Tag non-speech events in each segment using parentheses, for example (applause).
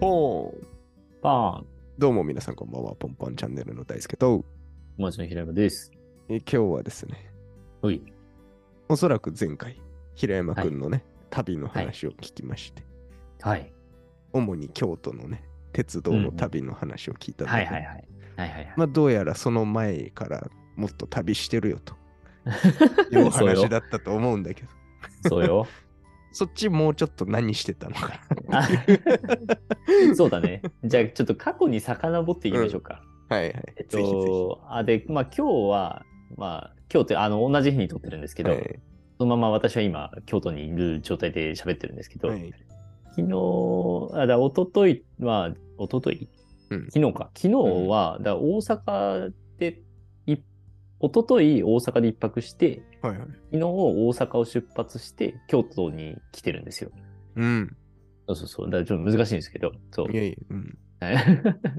ポーンパーン。どうも皆さんこんばんは、ポンポンチャンネルの大輔と、お待ちの平山です。え今日はですね、ほい。おそらく前回、平山くんのね、旅の話を聞きまして、はい。主に京都のね、鉄道の旅の話を聞いたので、はいはいはい。はいはいはい。まあどうやらその前からもっと旅してるよと (laughs) いうそうよ。話だったと思うんだけど、そうよ。そっちもうちょっと何してたのかあ (laughs) そうだね。じゃあちょっと過去に遡っていきましょうか。な。はいはい。えっ。と、あ、で、まあ今日は、まあ今日ってあの同じ日に撮ってるんですけど、はいそのまま私は今京都にいる状態で喋ってるんですけど、はい昨日、あ、だ一昨日は、一昨日？うん昨日か。昨日は、だ大阪で、い一昨日大阪で一泊して、はいはい。昨日大阪を出発して京都に来てるんですよ。うん。そうそうそう。だからちょっと難しいんですけど。そうい。やいや、うん。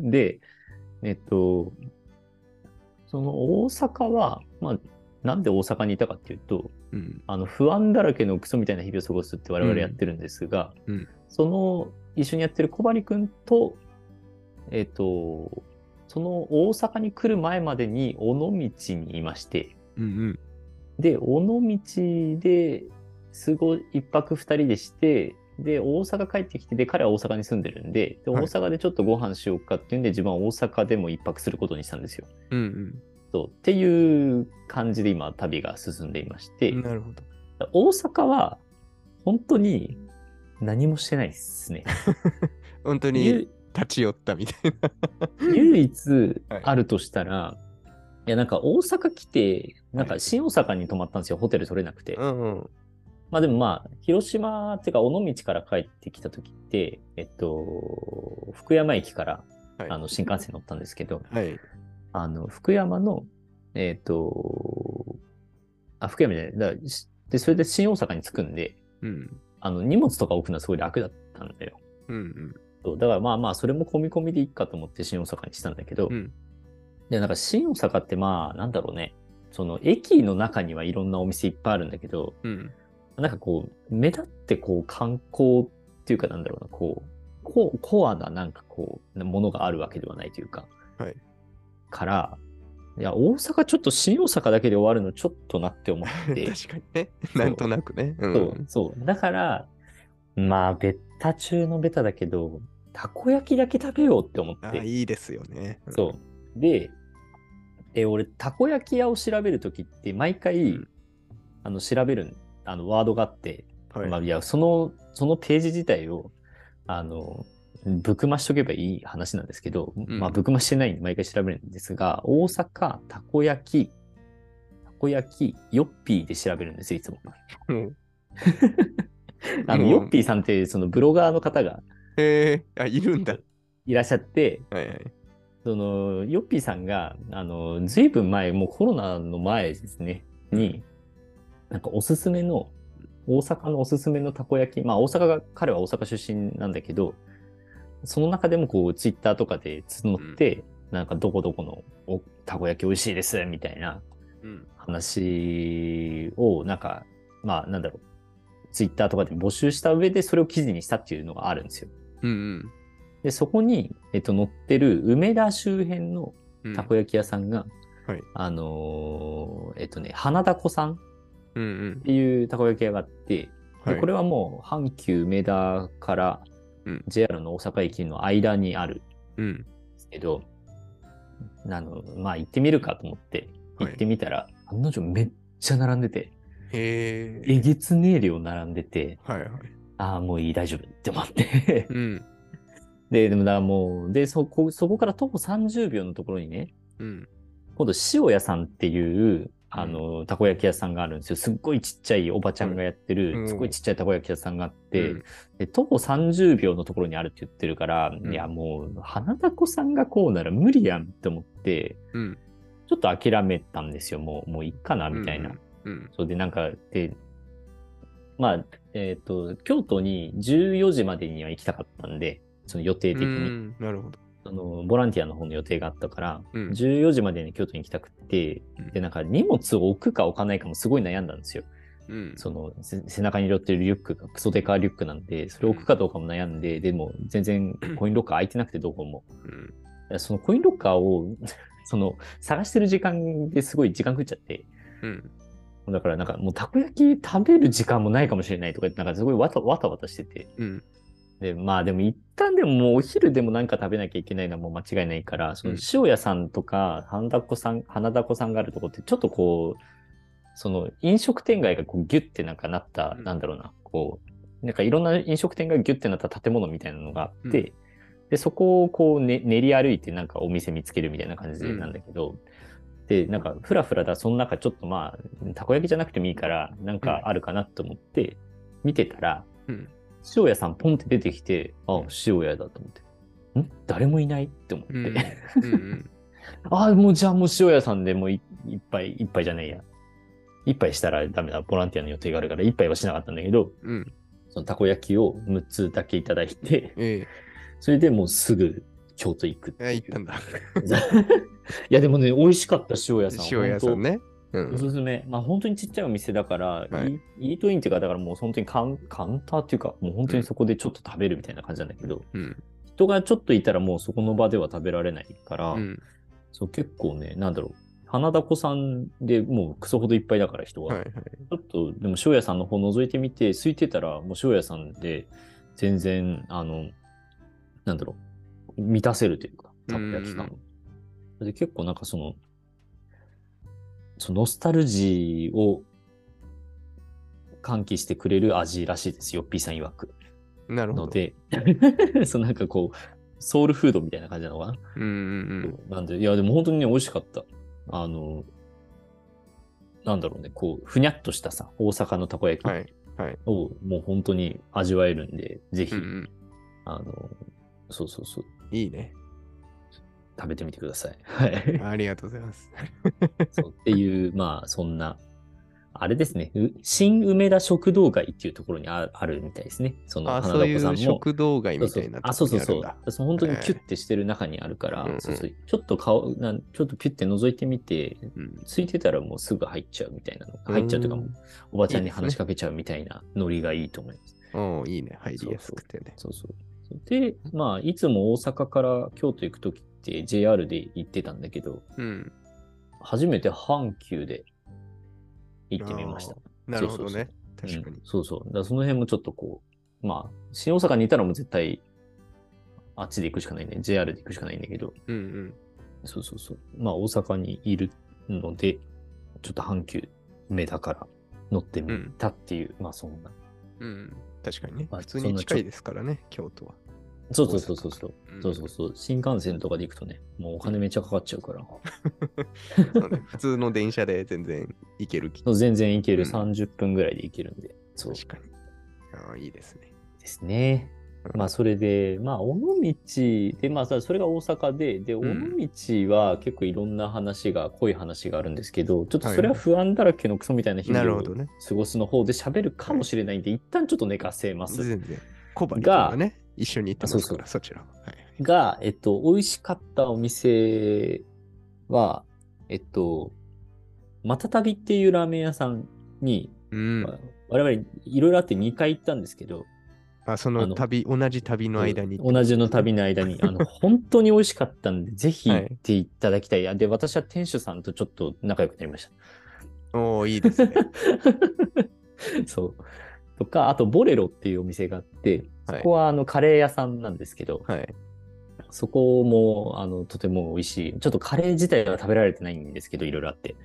(laughs) で、えっと、その大阪は、まあ、なんで大阪にいたかっていうと、うん。あの不安だらけのクソみたいな日々を過ごすって我々やってるんですが、うんうんその一緒にやってる小針くんと、えっ、と、その大阪に来る前までに尾道にいまして、うんうん。で、尾道で、すごい一泊二人でして、で、大阪帰ってきて、で、彼は大阪に住んでるんで、ではい大阪でちょっとご飯しようかっていうんで、自分は大阪でも一泊することにしたんですよ。うんそうっていう感じで今、旅が進んでいまして、うん。なるほど。大阪は本当に何もしてないですね。(laughs) 本当にゆ立ち寄ったみたいな。唯一はいあるとしたら、いやなんか大阪来て、なんか新大阪に泊まったんですよ、ホテル取れなくて。うんうん。まあでもまあ、広島っていうか尾道から帰ってきた時って、えっと、福山駅からはい。あの新幹線乗ったんですけど、はい。あの、福山の、えっと、あ、福山じゃない、だで、それで新大阪に着くんで、うん。あの、荷物とか置くのはすごい楽だったんだよ。うんそうだからまあまあ、それも込み込みでいいかと思って新大阪にしたんだけど、うん。うん。で、なんか新大阪ってまあ、なんだろうね、その駅の中にはいろんなお店いっぱいあるんだけど、うん。なんかこう、目立ってこう観光っていうかなんだろうな、こう、ココアななんかこう、ものがあるわけではないというか、はい。から、いや、大阪ちょっと新大阪だけで終わるのちょっとなって思って、(laughs) 確かにね。なんとなくね。う。そうんそう。だから、まあ、ベタ中のベタだけど、たこ焼きだけ食べようって思っあ、て。いいですよね。そう。で、で俺、たこ焼き屋を調べるときって、毎回、うんあの、調べる、あの、ワードがあって、うん。はい。まあ、いや、その、そのページ自体を、あの、ぶくましとけばいい話なんですけど、んまあ、ぶくましてないんで毎回調べるんですが、大阪、たこ焼き、たこ焼き、ヨッピーで調べるんですよ、いつも。うん (laughs) あの、うんヨッピーさんって、そのブロガーの方がへえ、あ、いるんだ。いらっしゃって、はいはい。その、ヨッピーさんが、あの、ずいぶん前、もうコロナの前ですね、に、なんかおすすめの、大阪のおすすめのたこ焼き、まあ大阪が、彼は大阪出身なんだけど、その中でもこう、ツイッターとかで募って、なんかどこどこのおたこ焼き美味しいです、みたいなうん。話を、なんか、まあなんだろう、ツイッターとかで募集した上でそれを記事にしたっていうのがあるんですよ。うんで、そこに、えっと、載ってる梅田周辺のうん。たこ焼き屋さんが、はいあのーえっとね、花田子さんっうんうん。ていうたこ焼き屋があって、ではいこれはもう阪急梅田からうん JR の大阪駅の間にあるんうん。ですけど、あの、まあ行ってみるかと思って行ってみたら、案の定めっちゃ並んでて、へえ。えげつねえ量並んでて、はいはい。ああ、もういい、大丈夫って思って。うん。(laughs) で、でもだからもう、で、そこ、そこから徒歩30秒のところにね、うん。今度塩屋さんっていうあのたこ焼き屋さんがあるんですよすっごいちっちゃいおばちゃんがやってる、うんすごいちっちゃいたこ焼き屋さんがあって、うんで徒歩30秒のところにあるって言ってるから、んいやもう花たこさんがこうなら無理やんって思ってうん。ちょっと諦めたんですよもうもういっかなみたいな、うん。そうでなんかでまあえっ、と京都に14時までには行きたかったんでその予定的うに、ん。なるほど。そのボランティアの方の予定があったから、うん14時までに京都に行きたくて、うんで、なんか荷物を置くか置かないかもすごい悩んだんですよ。うん。そのせ背中に寄ってるリュックがクソデカリュックなんで、それを置くかどうかも悩んで、でも全然コインロッカー空いてなくてどこも。うん。そのコインロッカーを (laughs) その探してる時間ですごい時間食っちゃって、うん。だからなんかもうたこ焼き食べる時間もないかもしれないとか言って、なんかすごいわたわたわたしてて。うん。で、まあでも一旦でももうお昼でもなんか食べなきゃいけないのはもう間違いないから、その塩屋さんとか花田子さん、花田子さんがあるとこってちょっとこう、その飲食店街がこうギュッてなんかなった、うんなんだろうな、こう、なんかいろんな飲食店がギュッてなった建物みたいなのがあって、うんで、そこをこう、ね、練り歩いてなんかお店見つけるみたいな感じでなんだけど、で、なんかふらふらだ、その中ちょっとまあ、たこ焼きじゃなくてもいいから、なんかあるかなと思って、見てたら、うん。塩屋さんポンって出てきて、あ、塩屋だと思って。ん？誰もいないって思って。うん。うん。(laughs) あ、もうじゃあもう塩屋さんでもうい一杯、一杯じゃないや。一杯したらダメだ。ボランティアの予定があるから一杯はしなかったんだけど、うん。そのたこ焼きを6つだけいただいて、えそれでもうすぐ京都行くっ。い行ったんだ。(laughs) いやでもね、美味しかった塩屋さん。塩屋さんね。う本当。おん。すすめ。まあ本当にちっちゃいお店だから、はいイイートインっていうか、だからもう本当にカウンカウンターっていうか、もう本当にそこでちょっと食べるみたいな感じなんだけど、うん。人がちょっといたらもうそこの場では食べられないから、うん。そう結構ね、なんだろう、花田子さんでもうクソほどいっぱいだから人が、はいはい。ちょっとでも塩屋さんの方覗いてみて、空いてたらもう塩屋さんで全然、あの、なんだろう、満たせるというか、たこ焼き。で結構なんかその、そのノスタルジーを喚起してくれる味らしいですよ、P さん曰く。なるほど。ので、(laughs) そうなんかこう、ソウルフードみたいな感じなのかな？うんうんなんで、いや、でも本当にね、美味しかった。あの、なんだろうね、こう、ふにゃっとしたさ、大阪のたこ焼きうん。はい。はい。をもう本当に味わえるんで、ぜひ、うんうん。あの、そうそうそう、いいね。食べてみてください。はい。ありがとうございます。そうっていう、まあ、そんな、あれですね、う新梅田食堂街っていうところにああるみたいですね。そのあ、花子さんも。食堂街みたいなあ、そうそうそう。そう本当にキュッてしてる中にあるから、ちょっと顔なん、ちょっとピュッて覗いてみて、うんついてたらもうすぐ入っちゃうみたいなの。うん入っちゃうというかもう、おばちゃんに話しかけちゃうみたいなノリがいいと思います。おーいいね。入りやすくてね。そうそう。で、まあ、いつも大阪から京都行くときって JR で行ってたんだけど、うん。初めて阪急で行ってみました。なるほどね。そう確かにうん。そうそう。だその辺もちょっとこう、まあ、新大阪にいたらもう絶対、あっちで行くしかないね。JR で行くしかないんだけど、うんうん。そうそうそう。まあ、大阪にいるので、ちょっと阪急目だから乗ってみたっていう、まあ、そんな。うん。確かにね。まあ普通に近いですからね、京都は。そうそうそうそうそう。うんそうそうそう。新幹線とかで行くとね、もうお金めっちゃかかっちゃうから。(laughs) そうね普通の電車で全然行ける気そう全然行ける。うん30分ぐらいで行けるんで。そう確かに。ああ、いいですね。ですね。まあ、それで、まあ、尾道で、まあ、さそれが大阪で、で、尾ん道は結構いろんな話が、濃い話があるんですけど、ちょっとそれは不安だらけのクソみたいな日々を。過ごすの方で喋るかもしれないんで、一旦ちょっと寝かせます。全然。小針君がね、一緒に行ってますから、あそちらは。はい。が、えっと、美味しかったお店は、えっと、またたびっていうラーメン屋さんに、うんま。あ我々いろいろあって2回行ったんですけど、あ、そあのの旅、同じ旅の間に。同じの旅の間に、あの、(laughs) 本当に美味しかったんで、ぜひ行っていただきたい。あで、私は店主さんとちょっと仲良くなりました。おおいいですね。(laughs) そう。とか、あと、ボレロっていうお店があって、そはいこはあのカレー屋さんなんですけど、はい。そこもあのとても美味しい。ちょっとカレー自体は食べられてないんですけど、いろいろあって。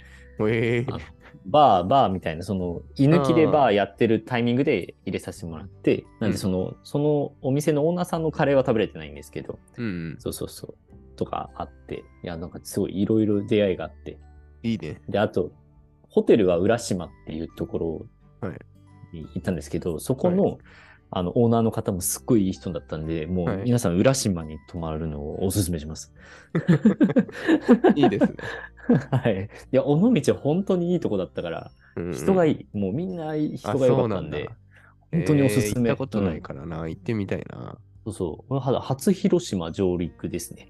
ええあバー、バーみたいな、その、居抜きでバーやってるタイミングで入れさせてもらって、なんでその、そのお店のオーナーさんのカレーは食べれてないんですけど、うん。そうそうそう。とかあって、いや、なんかすごいいろいろ出会いがあって。いいね。で、あと、ホテルは浦島っていうところはいに行ったんですけど、そこの、あの、オーナーの方もすっごいいい人だったんで、もはいう皆さん浦島に泊まるのをおすすめします。(laughs) いいですね。(laughs) はい。いや、尾道本当にいいとこだったから、うん人がいい。もうみんな人が良かったんで、本当におすすめ。えー行ったことないうんからな、行ってみたいな。そうそう。これは初広島上陸ですね。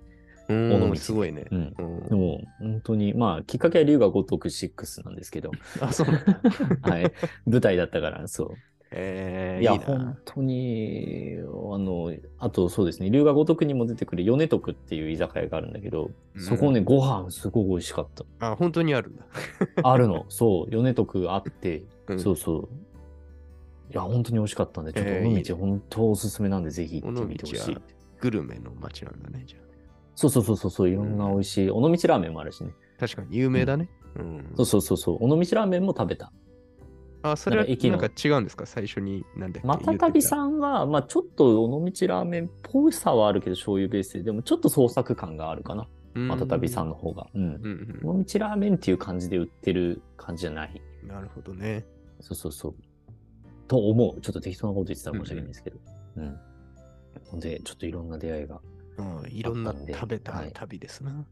うん尾道すごいね。うん。うんでも、本当に、まあ、きっかけは龍が如く6なんですけど、あ、そう。(laughs) はい。舞台だったから、そう。えー、いや、いいな本。当に、あの、あとそうですね、龍が如くにも出てくる米徳っていう居酒屋があるんだけど、うんそこね、ご飯すごい美味しかった。あ、本当にあるんだ。(laughs) あるの、そう、米徳あって、うんそうそう。いや、本当に美味しかったんで、ちょっと尾道、本当おすすめなんで、ぜひ行ってみてほしい。グルメの街なんだね、じゃそうそうそうそうそう、いろんな美味しい、尾道ラーメンもあるしね。あ。確かに有名だね。うん。そうそうそうそう、尾道ラーメンも食べた。あ、それはなんか駅のなんか違うんですか？最初に、なんだっけ？またたびさんは、まあちょっと尾道ラーメンっぽさはあるけど、醤油ベースで、でもちょっと創作感があるかな。んまたたびさんの方が。うん。うんうん尾道ラーメンっていう感じで売ってる感じじゃない。うん。なるほどね。そうそうそう。と思う。ちょっと適当なこと言ってたら申し訳ないんですけど。うん。ほんで、ちょっといろんな出会いが。うん、いろんな食べたはい旅ですな。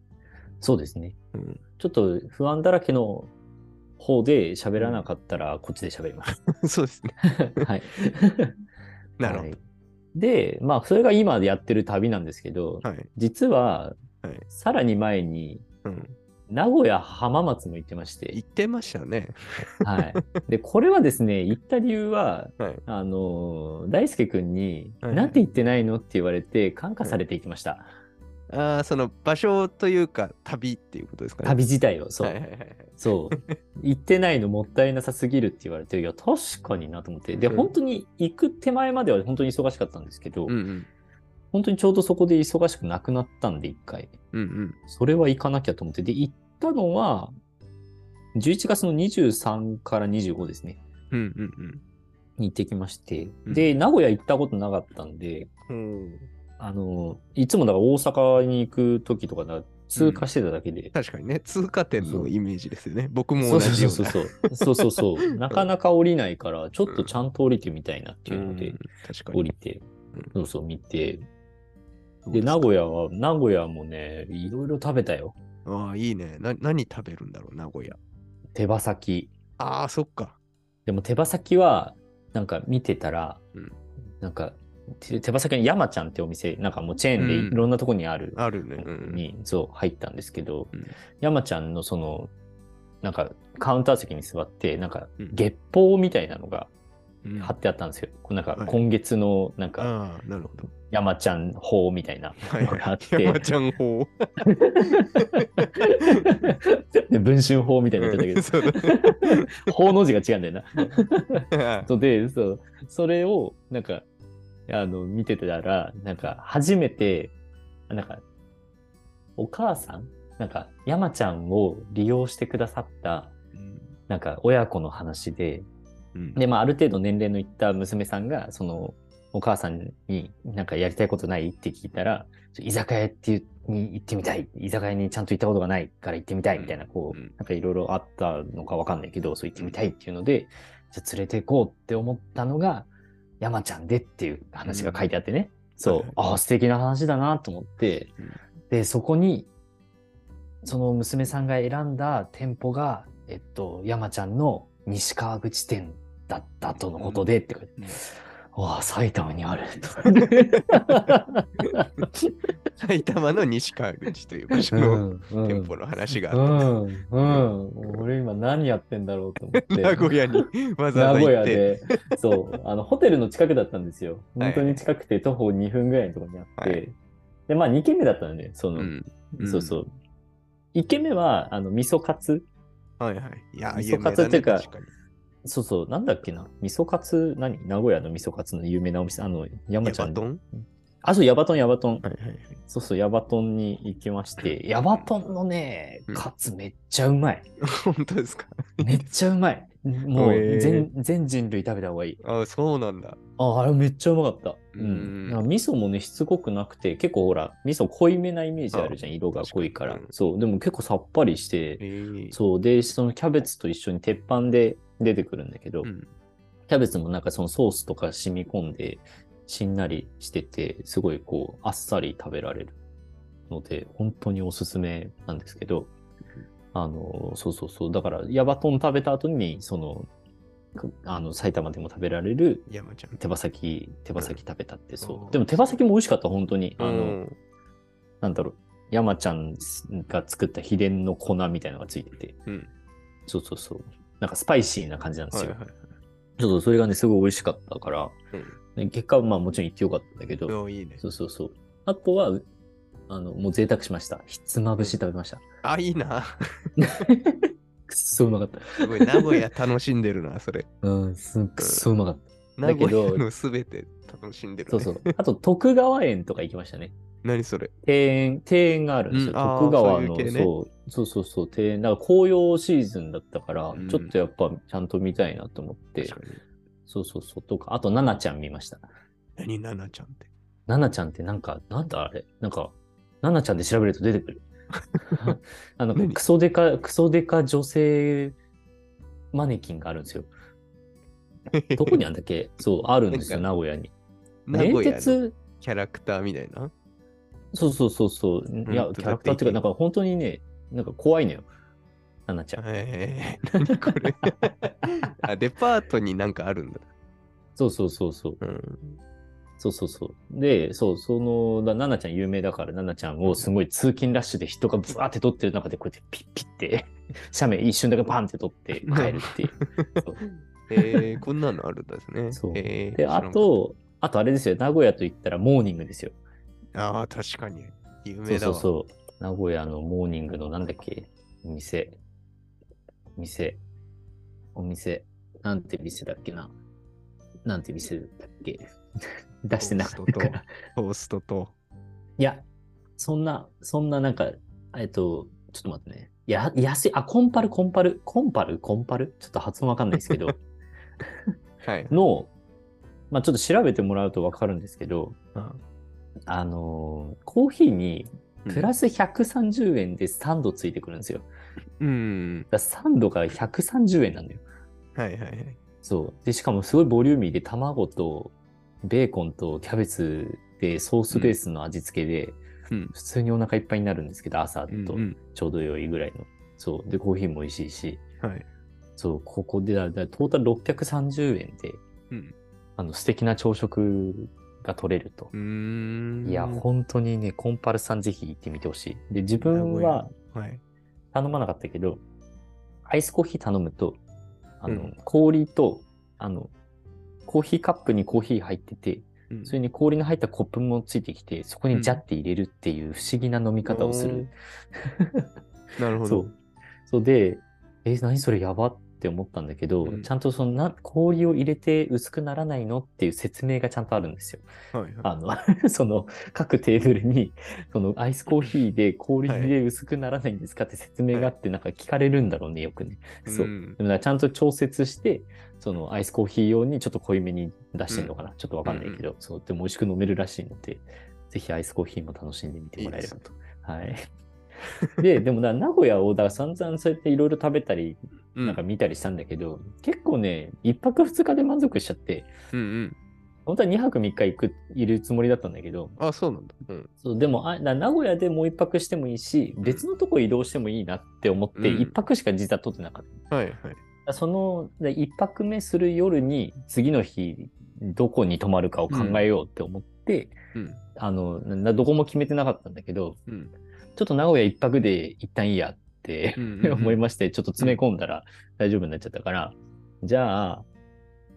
そうですね。うん、ちょっと不安だらけの方で喋らなかったら、こっちで喋ります。(laughs) そうですね。(laughs) はい。(laughs) なるほはいで、まあ、それが今でやってる旅なんですけど、ど。はい。実は、はいさらに前に、うん。名古屋浜松も行ってまして言、ってましたね。はい。で、これはですね、行った理由は、はい。あのー大輔くんに、はいはいなんて言ってないのって言われて、感化されていきました。ああ、その場所というか、旅っていうことですかね。旅自体を、そう。はいはいはいはい。そう。(laughs) 行ってないのもったいなさすぎるって言われて、いや、確かになと思って。で、うん本当に行く手前までは本当に忙しかったんですけど、うんうん。本当にちょうどそこで忙しくなくなったんで、一回。うんうん。それは行かなきゃと思って。で、行ったのは、11月の23から25ですね。うんうんに行ってきまして。うんで、名古屋行ったことなかったんで、うん。あの、いつもだから大阪に行く時とかだ通過してただけで。確かにね、通過点のイメージですよね。僕も同じような。そうそうそう。そうそうそう。なかなか降りないから、ちょっとちゃんと降りてみたいなっていうのでん、確かに。降りてうん、そうそう見て。で、名古屋は、名古屋もね、いろいろ食べたよ。ああ、いいね。な、何食べるんだろう、名古屋。手羽先。ああ、そっか。でも手羽先は、なんか見てたら、うんなんか、手手羽先の山ちゃんってお店、なんかもうチェーンでうんいろんなとこにある、あるね。うん。に、そう、入ったんですけど、うん山ちゃんのその、なんか、カウンター席に座って、なんかうん、月報みたいなのがうん貼ってあったんですよ。こうなんかはい、今月の、なんか、ああ、なるほど。山ちゃん法みたいなはいのがあって、山ちゃん法。で (laughs) 文春法みたいになっちゃったけど、法 (laughs) の字が違うんだよな。で、そう、それを、なんか、あの、見てたら、なんか、初めて、なんか、お母さんなんか、山ちゃんを利用してくださった、なんか、親子の話で、うん。で、まあ、ある程度年齢のいった娘さんが、その、お母さんになんかやりたいことないって聞いたら、居酒屋っていうに行ってみたい。居酒屋にちゃんと行ったことがないから行ってみたいみたいな、こう、うん。なんかいろいろあったのかわかんないけど、そう行ってみたいっていうので、じゃあ連れて行こうって思ったのが、山ちゃんでっていう話が書いてあってね。そう。はい、ああ、素敵な話だなと思って、うん。で、そこに、その娘さんが選んだ店舗が、えっと、山ちゃんの西川口店だったとのことでって書いて、うんわあ、埼玉にある。埼玉の西川口という場所の店舗の話がうあっん、うん。俺今何やってんだろうと思って。た。(laughs) 名古屋にわざ名古わざ行って。屋で、そう、あの、ホテルの近くだったんですよ。はい本当に近くて徒歩2分ぐらいのところにあって。はいで、まあ2軒目だったので、その、うん。うんそうそう。1軒目は、あの、味噌カツ。はいはい。いや、味噌カツっていうか確かにそうそう、なんだっけな？味噌カツ、何？名古屋の味噌カツの有名なお店。あの、山ちゃん。ヤバトン？あ、そう、ヤバトン、ヤバトン。はいはいはい。そうそう、ヤバトンに行きまして、ヤバトンのねうん、カツめっちゃうまい。(laughs) 本当ですか？めっちゃうまい。もう全、全人類食べた方がいい。あそうなんだ。あ、あれめっちゃうまかった。ううんん。なんか味噌もね、しつこくなくて、結構ほら、味噌濃いめなイメージあるじゃん、あ色が濃いからそう、でも結構さっぱりして、ええそう、で、そのキャベツと一緒に鉄板で出てくるんだけど、うんキャベツもなんかそのソースとか染み込んで、しんなりしてて、すごいこう、あっさり食べられるので、本当におすすめなんですけど、あの、そうそうそう。だから、ヤバトン食べた後に、その、くあの、埼玉でも食べられる山ちゃん。手羽先、手羽先食べたって、うんそう。でも手羽先も美味しかった、本当に。あの、うんなんだろう。山ちゃんが作った秘伝の粉みたいなのがついてて、うん。そうそうそう。なんかスパイシーな感じなんですよ。はいはい。ちょっとそれがね、すごい美味しかったから、うん。で結果はまあもちろん言ってよかったんだけど、おいいね。そうそうそう。あとは、あの、もう贅沢しました。ひつまぶし食べました。あ、いいな。(laughs) くっそうまかった。すごい、名古屋楽しんでるな、それ。うん、すっくっそうまかった。名だけど古屋のすべて楽しんでる、ね。そうそう。あと、徳川園とか行きましたね。何それ？庭園、庭園があるんですよ。うんあー徳川の、そういう系ねそう、そうそうそう、庭園。だから紅葉シーズンだったから、うんちょっとやっぱちゃんと見たいなと思って、確かに。そうそうそう。とか、あと、ナナちゃん見ました。何、ナナちゃんって？ナナちゃんってなんか、なんだあれ？なんか、ナナちゃんで調べると出てくる。(laughs) あの、何？クソデカ、クソデカ女性マネキンがあるんですよ。(laughs) どこにあんだっけ？そう、あるんですよ、なん名古屋に。名連古屋の鉄、キャラクターみたいな？そうそうそうそう。いや、うんキャラクターっていうか、なんか本当にね、なんか怖いのよ。ナナちゃん。えー、何これ (laughs) あ、デパートになんかあるんだ。そうそうそうそう。うん。そうそうそう。で、そう、その、だナナちゃん有名だから、ナナちゃんをすごい通勤ラッシュで人がブワーって撮ってる中で、こうやってピッピッて、(laughs) 斜面一瞬だけパンって撮って帰るっていう。えー、こんなのあるんですね。そうえーで、あ、と、あとあれですよ、名古屋と言ったらモーニングですよ。ああ、確かに。有そう名だわ。そうそう。名古屋のモーニングのなんだっけ？店。店。お店。なんて店だっけな？なんて店だっけ？(laughs) 出してなかったから。トーストと。いや、そんな、そんななんか、えっと、ちょっと待ってね。や、安い、あ、コンパル、コンパル、コンパル、コンパル？ちょっと発音わかんないですけど、はい。の、まあちょっと調べてもらうとわかるんですけど、ああのーコーヒーにプラス130円でサンドついてくるんですよ。うん。だからサンドが130円なんだよ。はいはいはい。そう。で、しかもすごいボリューミーで卵とベーコンとキャベツでソースベースの味付けで、うん。普通にお腹いっぱいになるんですけど、朝とちょうど良いぐらいの。そう。で、コーヒーも美味しいし、はい。そう、ここでだ、だトータル630円で、うん。あの、素敵な朝食が取れると。いや、本当にね、コンパルさんぜひ行ってみてほしい。で、自分ははい。頼まなかったけど、アイスコーヒー頼むと、あの、うん氷と、あの、コーヒーカップにコーヒー入ってて、うんそれに氷の入ったコップもついてきて、そこにジャって入れるっていう不思議な飲み方をする。なるほど (laughs) そう。。そうで、え、何それやばって思ったんだけど、うんちゃんとそのな氷を入れて薄くならないのっていう説明がちゃんとあるんですよ。はいはい。あの、(laughs) その各テーブルに、そのアイスコーヒーで氷で薄くならないんですかって説明があって、なんか聞かれるんだろうね、よくね。そう。んでもだからちゃんと調節して、そのアイスコーヒー用にちょっと濃いめに出してるのかな、ちょっとわかんないけど、そう、でも美味しく飲めるらしいので、ぜひアイスコーヒーも楽しんでみてもらえればと。はい。で、でもな、名古屋を、だ散々そうやっていろいろ食べたり、うんなんか見たりしたんだけど、結構ね、一泊二日で満足しちゃって、うんうん。本当は二泊三日行く、いるつもりだったんだけど、あ、そうなんだ。うん。そうでもあな名古屋でもう一泊してもいいし、別のとこ移動してもいいなって思って、うん一泊しか実は取ってなかった。はいはい。そので一泊目する夜に次の日どこに泊まるかを考えようって思って、うん。あのなどこも決めてなかったんだけどうん。ちょっと名古屋一泊で一旦いいやっ (laughs) 思いましてちょっと詰め込んだら大丈夫になっちゃったから、じゃあ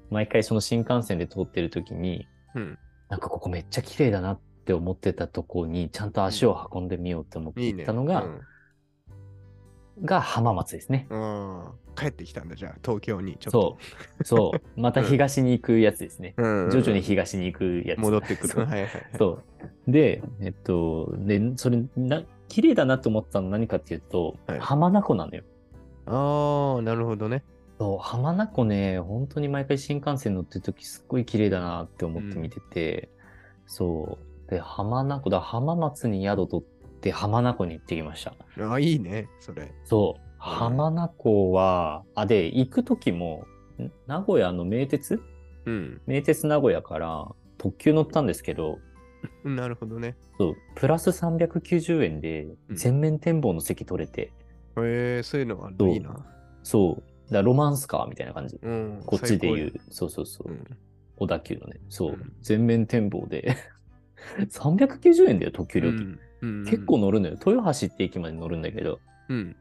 毎回その新幹線で通ってる時にうん。なんかここめっちゃ綺麗だなって思ってたとこにちゃんと足を運んでみようって思って。行ったのが、うんが浜松ですね。帰ってきたんだ、じゃあ、東京にちょっそと。う。そう。(laughs) また東に行くやつですね。うん。徐々に東に行くやつ。戻ってくる。はいはい。そう。で、えっと、で、それな、綺麗だなと思ったの何かっていうと、はい浜名湖なのよ。ああ、なるほどね。そう、浜名湖ね、本当に毎回新幹線乗ってる時すっごい綺麗だなって思って見てて、そう。で、浜名湖だ、浜松に宿取って浜名湖に行ってきました。ああ、いいね、それ。そう。浜名湖は、あ、で、行く時も、ん名古屋の名鉄？うん。名鉄名古屋から特急乗ったんですけど、なるほどね。そう、プラス390円でうん全面展望の席取れて、へえそういうのがあるそうのいいな。そう、だからロマンスカーみたいな感じ。うん。こっちで言最う、そうそうそう高、や。小田急のね、そううん、全面展望で、(laughs) 390円だよ、特急料金。うん。うん結構乗るのよ。豊橋って駅まで乗るんだけど。うん。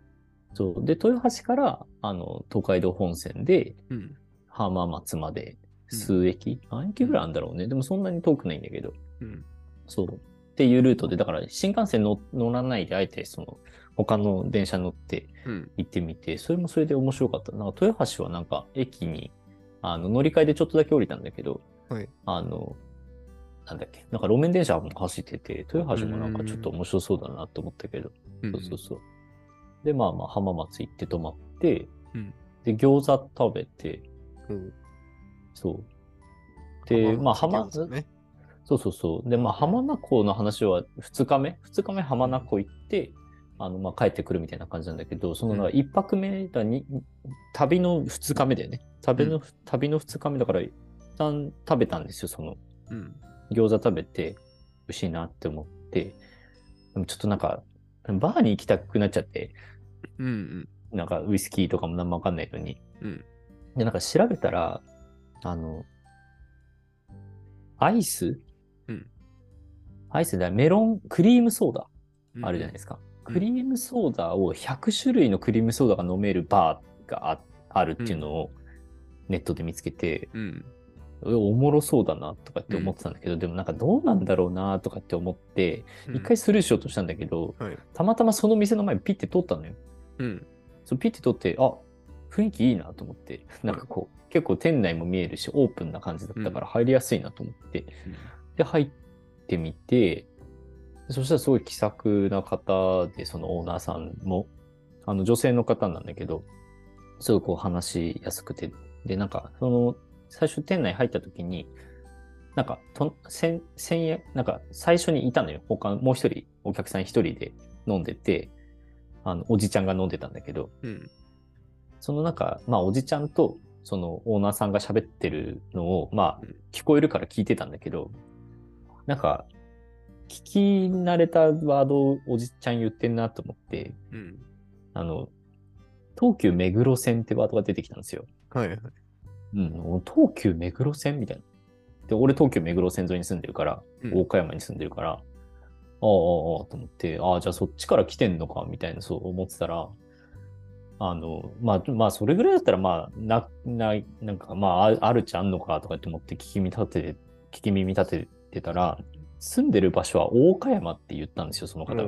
そう。で、豊橋から、あの、東海道本線でうん。浜松まで数駅、何駅ぐらいあるんだろうね。でもそんなに遠くないんだけど。うん。そう。っていうルートで、だから新幹線乗乗らないで、あえてその、他の電車乗ってうん。行ってみて、それもそれで面白かった。なんか豊橋はなんか駅に、あの、乗り換えでちょっとだけ降りたんだけど、はいあの、なんだっけ、なんか路面電車も走ってて、豊橋もなんかちょっと面白そうだなと思ったけど、うんそうそうそう。で、まあまあ浜松行って泊まって、うんで、餃子食べて、うんそう。で、まあ浜、餃子ね。そうそうそう。で、まあ、浜名湖の話は2日目 ?2 日目浜名湖行って、あの、まあ、帰ってくるみたいな感じなんだけど、その、うん1泊目だに、旅の2日目だよね。旅の、う旅の2日目だから、一旦食べたんですよ、その、うん。餃子食べて、美味しいなって思って、でもちょっとなんか、バーに行きたくなっちゃって、うんうん。なんかウイスキーとかも何もわかんないのに。うん。で、なんか調べたら、あの、アイスうんアイスでメロン、クリームソーダうんあるじゃないですか。うんクリームソーダを100種類のクリームソーダが飲めるバーがああるっていうのをネットで見つけて、うん。えおもろそうだなとかって思ってたんだけど、でもなんかどうなんだろうなとかって思って、うん一回スルーしようとしたんだけど、はい。たまたまその店の前にピッて通ったのよ。うん。そうピッて通って、あ雰囲気いいなと思って、なんかこう、結構店内も見えるし、オープンな感じだったから入りやすいなと思って、で、入ってみて、そしたらすごい気さくな方で、そのオーナーさんも、あの女性の方なんだけど、すごいこう話しやすくて、で、なんか、その、最初店内入った時に、なんか、と、千、千円、なんか、最初にいたのよ。他、もう一人、お客さん一人で飲んでて、あの、おじちゃんが飲んでたんだけど、うん。その中、まあ、おじちゃんと、そのオーナーさんが喋ってるのを、まあうん、聞こえるから聞いてたんだけど、なんか、聞き慣れたワードをおじちゃん言ってんなと思って、うん。あの、東急目黒線ってワードが出てきたんですよ。はいはい。うん、東急目黒線みたいな。で、俺東急目黒線沿いに住んでるから、うん大岡山に住んでるから、ああ、ああ、ああと思って、ああ、じゃあそっちから来てんのか、みたいな、そう思ってたら、あの、まあ、まあ、それぐらいだったら、まあ、な、ない、なんか、まあ、ああるっちゃあんのか、とかって思って聞き耳立てて、聞き耳立ててたら、住んでる場所は大岡山って言ったんですよ、その方が。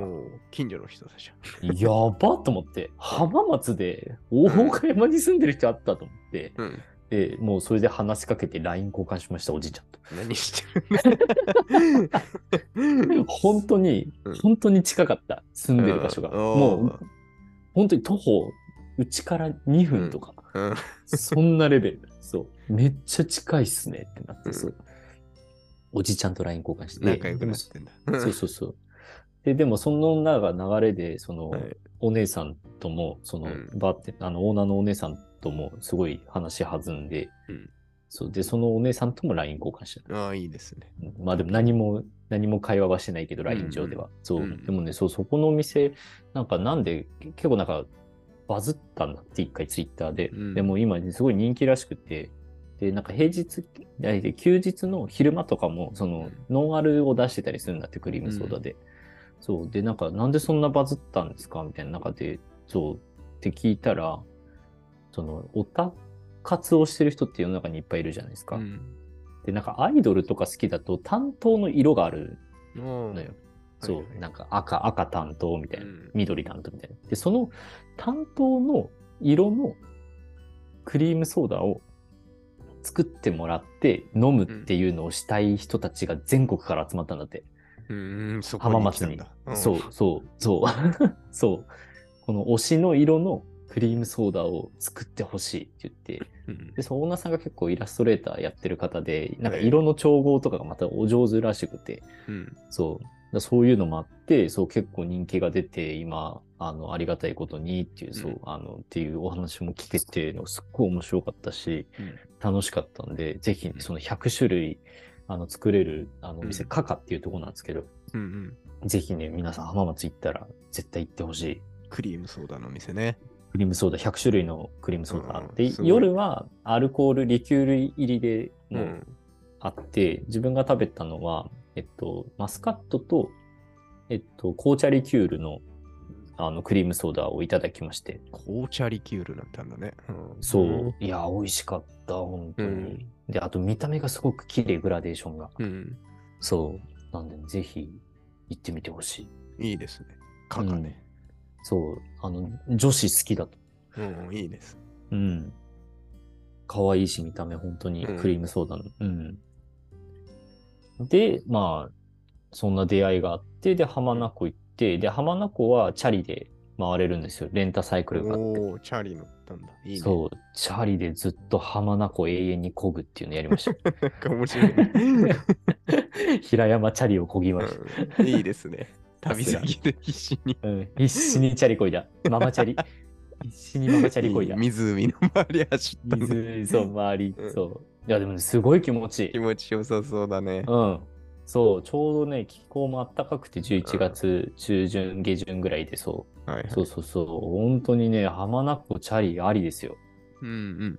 近所の人たち。やばと思って、浜松で大岡山に住んでる人あったと思って、うん。で、もうそれで話しかけて LINE 交換しました、おじいちゃんと。何してる (laughs) 本当にうん、本当に近かった、住んでる場所が。うんもう、本当に徒歩、うちから2分とか、うん。そんなレベル。そう。めっちゃ近いっすねってなって、うんそう。おじちゃんと LINE 交換して。仲良くなってんだ。でもそうそうそう。で、でもその流れで、その、はいお姉さんとも、その、うんバーって、あの、オーナーのお姉さんとも、すごい話弾んで、うんそう。で、そのお姉さんとも LINE 交換してああ、いいですね。うんまあでも何も、何も会話はしてないけど、うん LINE 上では。そう、うんでもね、そう、そこのお店、なんかなんで、結構なんか、バズったんだって、一回ツイッターで。うんでも今、すごい人気らしくて、で、なんか平日、休日の昼間とかも、その、ノンアルを出してたりするんだって、クリームソーダで。そう。で、なんか、なんでそんなバズったんですかみたいな中で、そう、って聞いたら、その、オタ活をしてる人って世の中にいっぱいいるじゃないですか。うん。で、なんかアイドルとか好きだと担当の色があるおのよ。そう、はいはいなんか赤、赤担当みたいな、うん緑担当みたいな。で、その担当の色のクリームソーダを作ってもらって飲むっていうのをしたい人たちが全国から集まったんだって。うん、浜松にに来たんだ。。そう、そう、そう。(laughs) そう。この推しの色のクリームソーダを作ってほしいって言って、うん。で、そのオーナーさんが結構イラストレーターやってる方で、なんかはい色の調合とかがまたお上手らしくて、うん。そう。だそういうのもあって、そう結構人気が出て、今、あの、ありがたいことにっていう、そう、うんあの、っていうお話も聞けて、のすっごい面白かったし、うん楽しかったんで、ぜひう、んその100種類、あの、作れる、あの、お店、うんカカっていうところなんですけど、うんうん。ぜひね、皆さん浜松行ったら絶対行ってほしい。クリームソーダの店ね。クリームソーダ、100種類のクリームソーダあって、うん夜はアルコール、リキュール入りでもううん。あって、自分が食べたのは、えっと、マスカットとえっと、紅茶リキュールのあのクリームソーダをいただきまして、紅茶リキュールなんてあんだね。うんそう、いや、美味しかった、本当に。うんで、あと見た目がすごく綺麗、グラデーションが。うん。そう。なんで、ぜひ行ってみてほしい。いいですね。かがね。そう、あの、女子好きだと。うん、いいです。うん。可愛いし、見た目、本当にうんクリームソーダの。うん。で、まあ、そんな出会いがあって、で、浜名湖行って、で、浜名湖はチャリで回れるんですよ。レンタサイクルがあって。おお、チャーリー乗ったんだ。いいね。そう、チャリでずっと浜名湖永遠に漕ぐっていうのやりました。(laughs) なんか面白いね。(laughs) 平山チャリを漕ぎました。うんいいですね。旅先で必死に。うん、必死にチャリこいだ。ママチャリ。(laughs) 必死にママチャリこいだ。湖の周り走ったね。水、そう、周り、うんそう。いや、でもね、すごい気持ちいい気。持ちよさそうだね。うん。そう、ちょうどね、気候も暖かくて、11月中旬、下旬ぐらいで、そはいはい。う。そうそうそう。本当にね、浜名湖チャリありですよ。うんうん。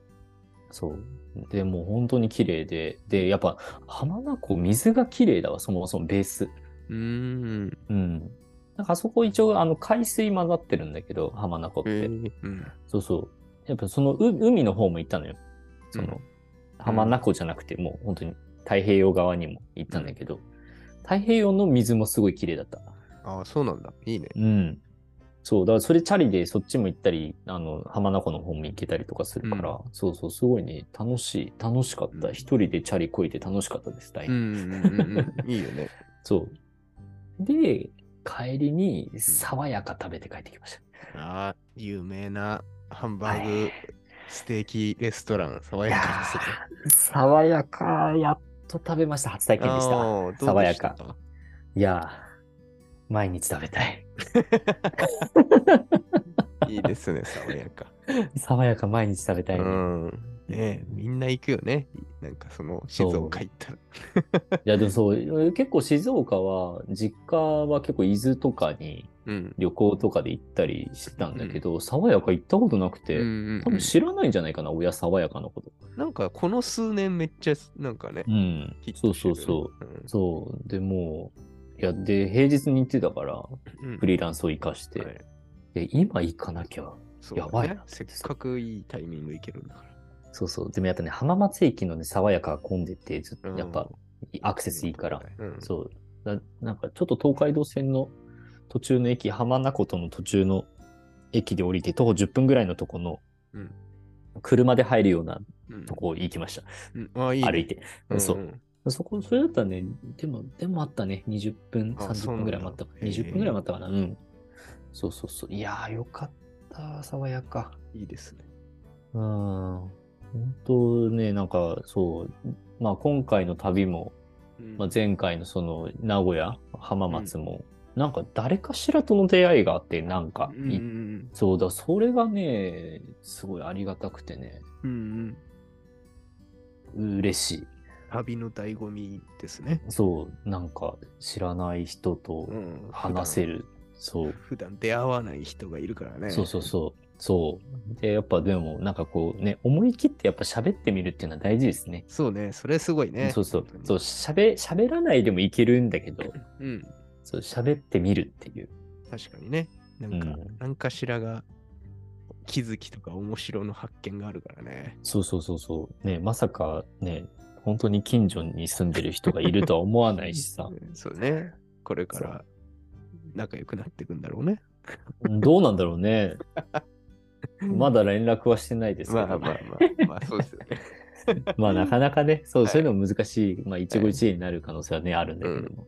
そう。で、もう本当に綺麗で、で、やっぱ、浜名湖水が綺麗だわ、そもそもベース。うーん。うん。なんかあそこ一応、あの、海水混ざってるんだけど、浜名湖って。えーうん。そうそう。やっぱそのう海の方も行ったのよ。その、うん浜名湖じゃなくて、もう本当に太平洋側にも行ったんだけど、太平洋の水もすごい綺麗だった。ああ、そうなんだ。いいね。うん。そう、だからそれチャリでそっちも行ったり、あの、浜名湖の方も行けたりとかするから、そうそう、すごいね、楽しい、楽しかった。うん一人でチャリこいで楽しかったです、大変。うんうんうんうん。いいよね。(laughs) そう。で、帰りに爽やか食べて帰ってきました。ああ、有名なハンバーはグステーキレストラン、爽やかですね。爽やか、やっと食べました。初体験でした。した爽やか。いやー、毎日食べたい。(laughs) いいですね、爽やか。(laughs) 爽やか毎日食べたいね。うん。ねえみんな行くよね。なんかその静岡行ったら。いや、でもそう、結構静岡は、実家は結構伊豆とかにうん。旅行とかで行ったりしてたんだけど、爽やか行ったことなくて、うんうんうん多分知らないんじゃないかな、親爽やかのこと。なんかこの数年めっちゃなんかねう、ん。そうそうそう。う。そう。でもう、いや、で、平日に行ってたから、うんフリーランスを活かして、はいで、今行かなきゃ。やばいなせっかくいいタイミング行けるんだから。そうそう。でもやっぱね、浜松駅のね、爽やかが混んでて、ずっとうんやっぱ、アクセスいいから。うん。そう。だなんかちょっと東海道線の途中の駅、浜名湖との途中の駅で降りて、徒歩10分ぐらいのとこの、うん車で入るようなうんとこ行きました。うんあ、いいね。歩いて。うんそう。そこ、それだったらね、でも、でもあったね。20分、あ30分ぐらい待ったか。そうなんだ20分ぐらい待ったかな。うん。そうそうそう。いやー、よかった。爽やか。いいですね。うん。本当ね、なんか、そう。まあ、今回の旅も、うんまあ、前回のその名古屋、浜松も、なんか誰かしらとの出会いがあって、なんか、うんういんそうだ、それがね、すごいありがたくてね、うんうん嬉しい。旅の醍醐味ですね。そう、なんか知らない人とうん話せる。そう、普段。出会わない人がいるからね。そうそうそう。そう。で、やっぱでも、なんかこうね、思い切ってやっぱ喋ってみるっていうのは大事ですね。そうね、それすごいね。そうそうそう、喋、喋らないでもいけるんだけど、うん。そう、喋ってみるっていう。確かにね。なんか、うんなんかしらが気づきとか面白の発見があるからね。そうそうそうそう。ね、まさかね、本当に近所に住んでる人がいるとは思わないしさ。そうね。これから仲良くなっていくんだろうね。どうなんだろうね。まだ連絡はしてないですけど、まあまあまあ、まあそうですよね。(laughs) まあなかなかね、そう、はいそういうのも難しい。まあ一期一会になる可能性はね、あるんだけども。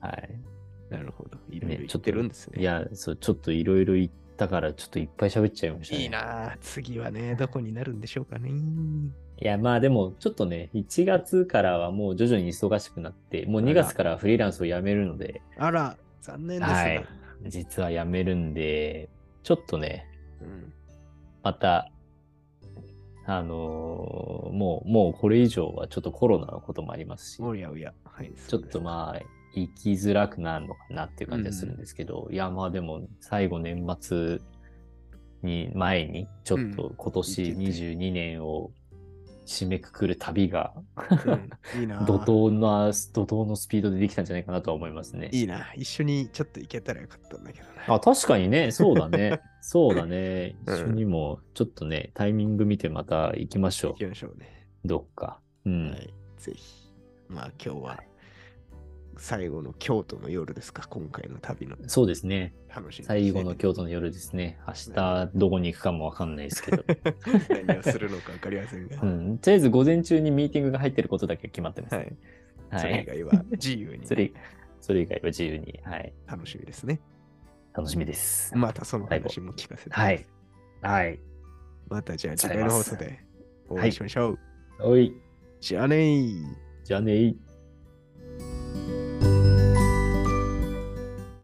はい。なるほど。いろいろね言ってるんですね。いや、そう、ちょっといろいろ言ったから、ちょっといっぱい喋っちゃいましたね。いいなあ次はね、どこになるんでしょうかね。いや、まあでも、ちょっとね、1月からはもう徐々に忙しくなって、もう2月からフリーランスを辞めるので、あら、残念ですな。はい。実は辞めるんで、ちょっとね、うんまた、あのーもう、もうこれ以上はちょっとコロナのこともありますし、おやおや。はい、ちょっとまあ、行きづらくなるのかなっていう感じはするんですけど、いや、まあでも、最後年末に、前に、ちょっと今年うん行けて22年を締めくくる旅が、うんいいな。(laughs) 怒涛な、怒涛のスピードでできたんじゃないかなとは思いますね。いいな。一緒にちょっと行けたらよかったんだけどな。あ、確かにね、そうだね。(laughs) そうだね。うん一緒にも、ちょっとね、タイミング見てまた行きましょ行きましょうね。う。どっか。うん。はい。ぜひ。まあ今日は最後の京都の夜ですか、今回の旅のそうですね。楽しみにして最後の京都の夜ですね。明日、どこに行くかもわかんないですけど。(laughs) 何をするのか分かりませんが。うん。とりあえず、午前中にミーティングが入ってることだけ決まってます。はい。はい。それ以外は自由にそれ、それ以外は自由に。はい。楽しみですね。楽しみです。またその話も聞かせて。はい。。はい。またじゃあ次回の放送でお会いしましょう。おい。じゃあねー。じゃあねー。